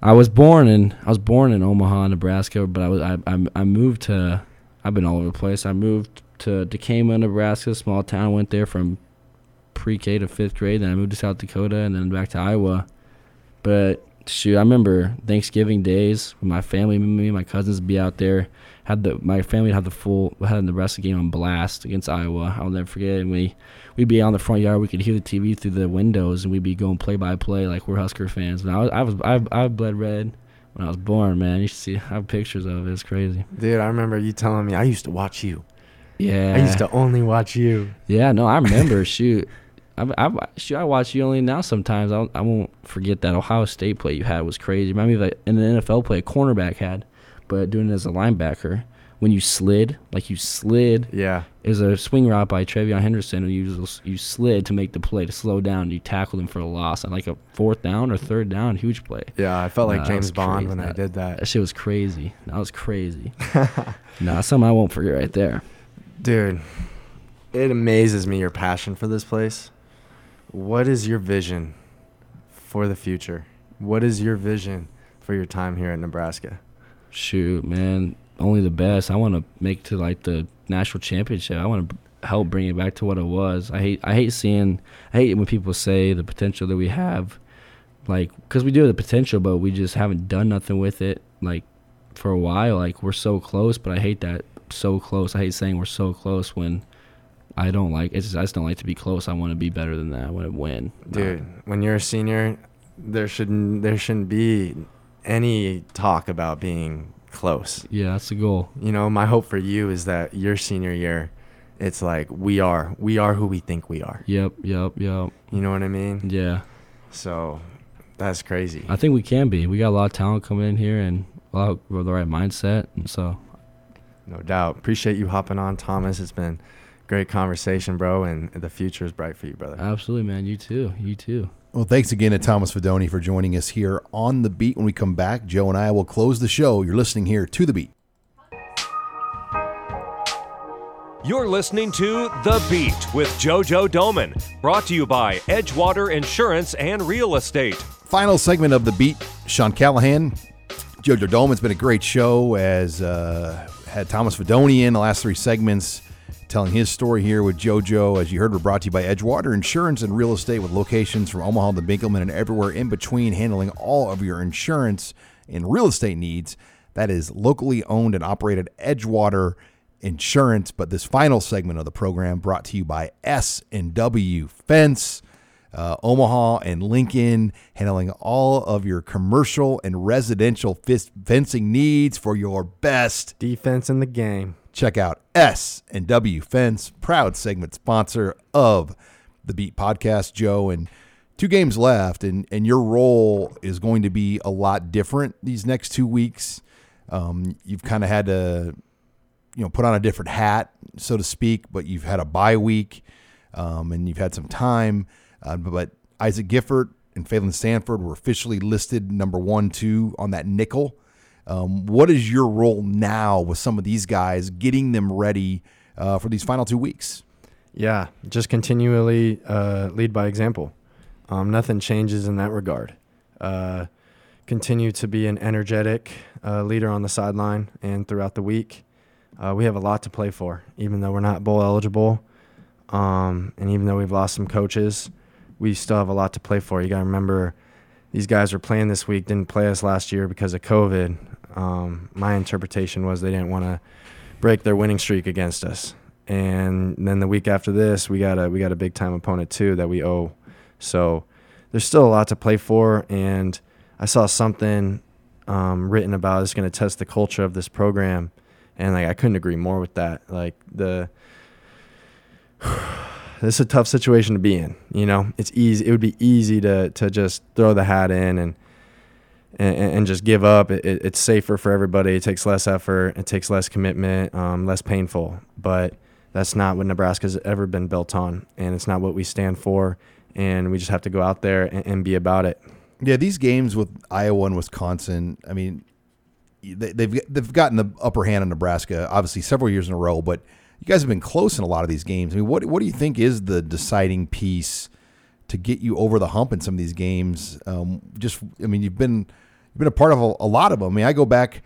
I was born in I was born in Omaha, Nebraska, but I was I I, I moved to I've been all over the place. I moved to Decatur, Nebraska, small town. Went there from pre-K to fifth grade. Then I moved to South Dakota, and then back to Iowa. But shoot, I remember Thanksgiving days with my family, me my cousins would be out there. Had the my family had the full had the Nebraska game on blast against Iowa. I'll never forget. And we we'd be on the front yard. We could hear the TV through the windows, and we'd be going play by play like we're Husker fans. And I was I was I, I bled red when I was born. Man, you should see I have pictures of it. It's crazy. Dude, I remember you telling me I used to watch you. Yeah, I used to only watch you. Yeah, no, I remember. shoot, I, I, shoot, I watch you only now. Sometimes I, I won't forget that Ohio State play you had was crazy. Remind me of like an NFL play a cornerback had, but doing it as a linebacker when you slid, like you slid. Yeah. It was a swing route by TreVeyon Henderson, and you you slid to make the play to slow down. You tackled him for a loss on like a fourth down or third down, huge play. Yeah, I felt like Nah, James Bond crazy. when I did that. That shit was crazy. That was crazy. nah, something I won't forget right there. Dude, it amazes me your passion for this place. What is your vision for the future? What is your vision for your time here at Nebraska? Shoot, man, only the best. I want to make to like the national championship. I want to help bring it back to what it was. I hate I hate seeing I hate when people say the potential that we have, like because we do have the potential, but we just haven't done nothing with it. Like for a while, like we're so close, but I hate that so close. I hate saying we're so close when I don't like. It's just, I just don't like to be close. I want to be better than that. I want to win, dude. When you're a senior, there shouldn't there shouldn't be any talk about being close. Yeah, that's the goal. You know, my hope for you is that your senior year, it's like we are we are who we think we are. Yep, yep, yep. You know what I mean? Yeah. So that's crazy. I think we can be. We got a lot of talent coming in here and a lot of, the right mindset, and so. No doubt. Appreciate you hopping on, Thomas. It's been great conversation, bro, and the future is bright for you, brother. Absolutely, man. You too. You too. Well, thanks again to Thomas Fidone for joining us here on The Beat. When we come back, Joe and I will close the show. You're listening here to The Beat. You're listening to The Beat with JoJo Domann, brought to you by Edgewater Insurance and Real Estate. Final segment of The Beat, Sean Callahan. JoJo Domann's been a great show as uh, had Thomas Fidone in the last three segments telling his story here with JoJo. As you heard, we're brought to you by Edgewater Insurance and Real Estate with locations from Omaha to Benkelman and everywhere in between, handling all of your insurance and real estate needs. That is locally owned and operated Edgewater Insurance. But this final segment of the program brought to you by S and W Fence. Uh, Omaha and Lincoln, handling all of your commercial and residential fencing needs for your best defense in the game. Check out S and W Fence, proud segment sponsor of the Beat Podcast, Joe. And two games left, and and your role is going to be a lot different these next two weeks. Um, you've kind of had to, you know, put on a different hat, so to speak. But you've had a bye week, um, and you've had some time. Uh, but Isaac Gifford and Phalen Sanford were officially listed number one, two on that nickel. Um, what is your role now with some of these guys, getting them ready uh, for these final two weeks? Yeah, just continually uh, lead by example. Um, nothing changes in that regard. Uh, continue to be an energetic uh, leader on the sideline and throughout the week. Uh, we have a lot to play for, even though we're not bowl eligible, um, and even though we've lost some coaches, we still have a lot to play for. You got to remember, these guys were playing this week, didn't play us last year because of COVID. Um, my interpretation was they didn't want to break their winning streak against us. And then the week after this, we got a we got a big time opponent too that we owe. So there's still a lot to play for. And I saw something um, written about it's going to test the culture of this program, and like I couldn't agree more with that. Like the this is a tough situation to be in. You know, it's easy. It would be easy to to just throw the hat in and and, and just give up. It, it, it's safer for everybody. It takes less effort. It takes less commitment, um, less painful. But that's not what Nebraska's ever been built on, and it's not what we stand for. And we just have to go out there and, and be about it. Yeah, these games with Iowa and Wisconsin. I mean, they, they've they've gotten the upper hand on Nebraska, obviously several years in a row. But you guys have been close in a lot of these games. I mean, what what do you think is the deciding piece to get you over the hump in some of these games? Um, just, I mean, you've been you've been a part of a, a, lot of them. I mean, I go back.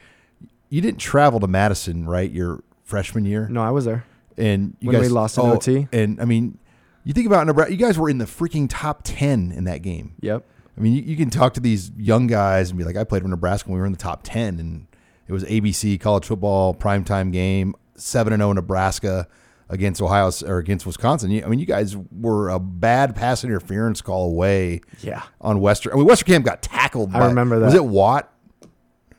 You didn't travel to Madison, right? Your freshman year. No, I was there. And you when guys we lost in oh, OT. And I mean, you think about Nebraska. You guys were in the freaking top ten in that game. Yep. I mean, you, you can talk to these young guys and be like, "I played for Nebraska when we were in the top ten, and it was ABC college football primetime game, seven and zero Nebraska." Against Ohio or against Wisconsin. I mean, you guys were a bad pass interference call away. Yeah. On Western, I mean, Westerkamp got tackled. I remember that. Was it Watt?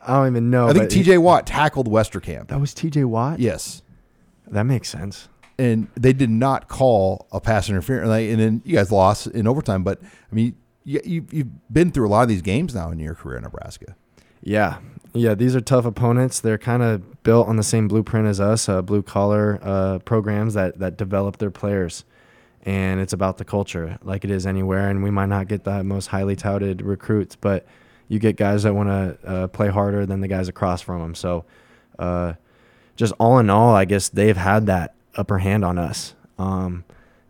I don't even know. I think T.J. Watt tackled Westerkamp. That was T.J. Watt. Yes. That makes sense. And they did not call a pass interference, and then you guys lost in overtime. But I mean, you, you you've been through a lot of these games now in your career in Nebraska. Yeah, yeah, these are tough opponents. They're kind of built on the same blueprint as us, uh, blue collar uh, programs that that develop their players, and it's about the culture, like it is anywhere. And we might not get the most highly touted recruits, but you get guys that want to uh, play harder than the guys across from them. So, uh, just all in all, I guess they've had that upper hand on us. Um,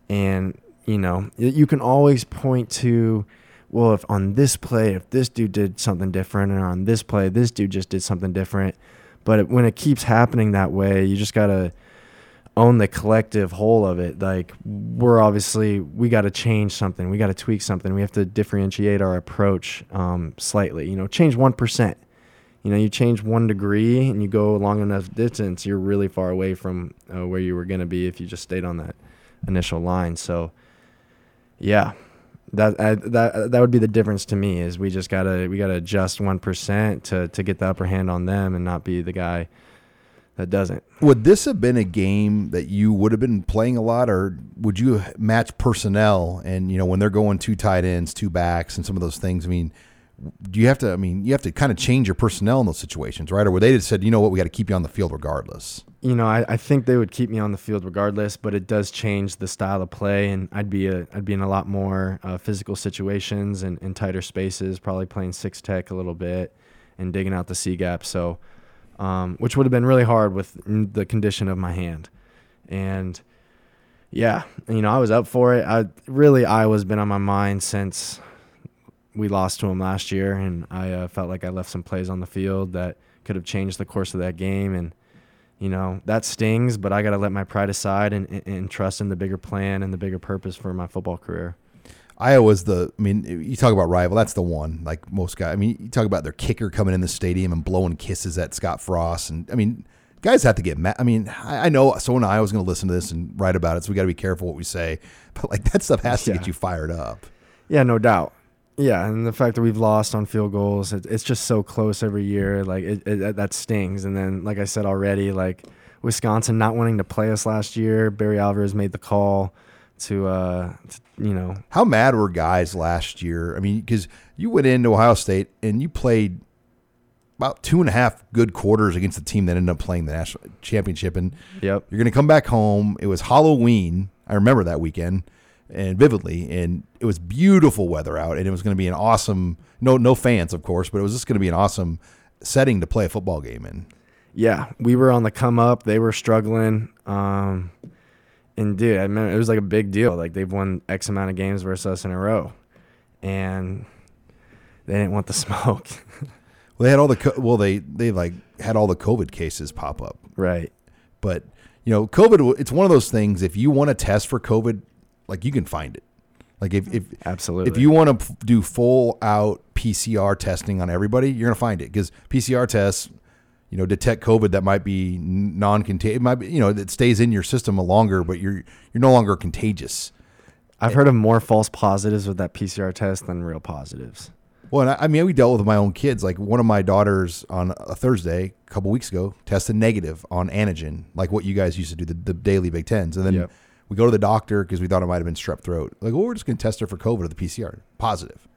and you know, you can always point to well, if on this play, if this dude did something different, and on this play, this dude just did something different. But it, when it keeps happening that way, you just gotta own the collective whole of it. Like we're obviously we got to change something. We got to tweak something. We have to differentiate our approach um, slightly. You know, change one percent. You know, you change one degree and you go long enough distance, you're really far away from uh, where you were going to be if you just stayed on that initial line. So, yeah, that I, that that would be the difference to me is we just gotta we gotta adjust one percent to to get the upper hand on them and not be the guy that doesn't. Would this have been a game that you would have been playing a lot, or would you match personnel? And you know, when they're going two tight ends, two backs, and some of those things. I mean, do you have to? I mean, you have to kind of change your personnel in those situations, right? Or were they just said, you know what, we got to keep you on the field regardless? You know, I, I think they would keep me on the field regardless, but it does change the style of play, and I'd be a I'd be in a lot more uh, physical situations and, and tighter spaces, probably playing six tech a little bit and digging out the C gap. So, um, which would have been really hard with the condition of my hand, and yeah, you know, I was up for it. I really Iowa's been on my mind since we lost to them last year, and I uh, felt like I left some plays on the field that could have changed the course of that game. And you know that stings, but I got to let my pride aside and, and, and, trust in the bigger plan and the bigger purpose for my football career. Iowa's the. I mean, you talk about rival. That's the one. Like most guys. I mean, you talk about their kicker coming in the stadium and blowing kisses at Scott Frost, and I mean, guys have to get mad. I mean, I, I know someone in Iowa's going to listen to this and write about it, so we got to be careful what we say. But like that stuff has to yeah. get you fired up. Yeah, no doubt. Yeah, and the fact that we've lost on field goals, it, it's just so close every year. Like it, it, that stings. And then, like I said already, like Wisconsin not wanting to play us last year, Barry Alvarez made the call to, uh, to you know. How mad were guys last year? I mean, because you went into Ohio State and you played about two and a half good quarters against the team that ended up playing the national championship, and yep. you're going to come back home. It was Halloween. I remember that weekend and vividly, and it was beautiful weather out, and it was going to be an awesome no no fans of course, but it was just going to be an awesome setting to play a football game in. Yeah, we were on the come up. They were struggling. Um, and dude, I remember it was like a big deal. Like they've won X amount of games versus us in a row, and they didn't want the smoke. well, they had all the co- well, they they like had all the COVID cases pop up, right? But you know, COVID. It's one of those things. If you want to test for COVID, like you can find it. Like if, if absolutely if you want to do full out PCR testing on everybody, you're gonna find it because PCR tests, you know, detect COVID that might be non-contagious. It might be you know it stays in your system a longer, but you're you're no longer contagious. I've heard of more false positives with that PCR test than real positives. Well, I, I mean, we dealt with my own kids. Like one of my daughters on a Thursday, a couple weeks ago, tested negative on antigen, like what you guys used to do, the, the daily Big Tens, and then. Yep we go to the doctor because we thought it might have been strep throat. Like, well, we're just going to test her for COVID or the PCR. Positive.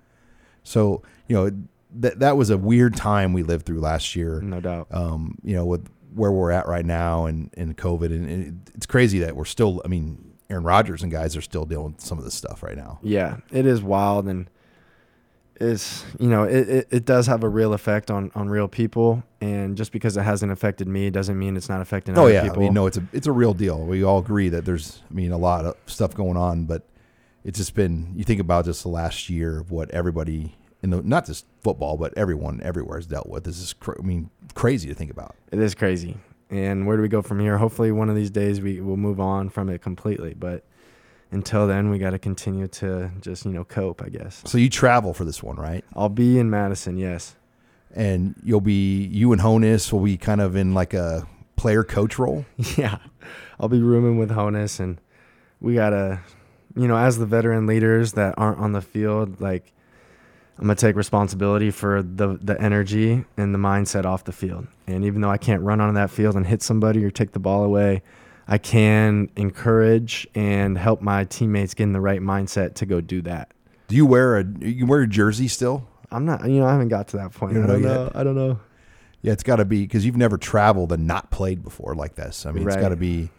So, you know, that that was a weird time we lived through last year. No doubt. Um, you know, with where we're at right now and, and COVID. And, and it's crazy that we're still, I mean, Aaron Rodgers and guys are still dealing with some of this stuff right now. Yeah, it is wild. And is you know it, it, it, does have a real effect on on real people and just because it hasn't affected me doesn't mean it's not affecting oh, other yeah. people. I mean no it's a it's a real deal. We all agree that there's I mean a lot of stuff going on but it's just been you think about just the last year of what everybody in the not just football but everyone everywhere has dealt with. This is cr- I mean crazy to think about. It is crazy. And where do we go from here? Hopefully one of these days we will move on from it completely, but until then, we got to continue to just you know cope, I guess. So you travel for this one, right? I'll be in Madison, yes. And you'll be you and Honas will be kind of in like a player coach role. Yeah, I'll be rooming with Honas and we gotta, you know, as the veteran leaders that aren't on the field, like I'm gonna take responsibility for the the energy and the mindset off the field. And even though I can't run on that field and hit somebody or take the ball away, I can encourage and help my teammates get in the right mindset to go do that. Do you wear a you wear a jersey still? I'm not. You know, I haven't got to that point. I don't know. I don't know. Yeah, it's got to be because you've never traveled and not played before like this. I mean, right. it's got to be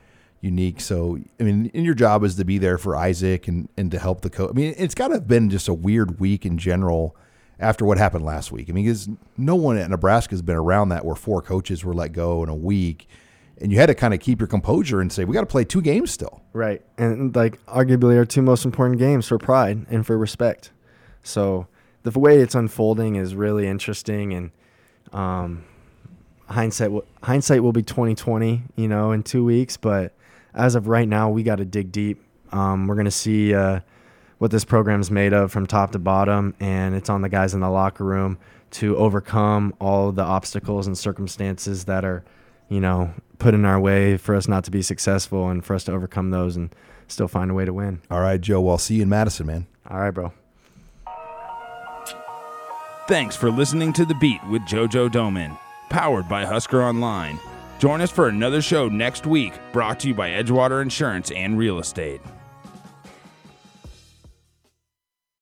unique. So, I mean, and your job is to be there for Isaac and and to help the coach. I mean, it's got to have been just a weird week in general after what happened last week. I mean, because no one at Nebraska has been around that where four coaches were let go in a week and you had to kind of keep your composure and say we got to play two games still. Right, and like arguably our two most important games for pride and for respect. So the way it's unfolding is really interesting, and um, hindsight hindsight will be twenty twenty, you know, in two weeks. But as of right now, we got to dig deep. Um, we're going to see uh, what this program's made of from top to bottom, and it's on the guys in the locker room to overcome all the obstacles and circumstances that are, you know, put in our way for us not to be successful and for us to overcome those and still find a way to win. All right, Joe. Well, see you in Madison, man. All right, bro. Thanks for listening to The Beat with JoJo Domann, powered by Husker Online. Join us for another show next week, brought to you by Edgewater Insurance and Real Estate.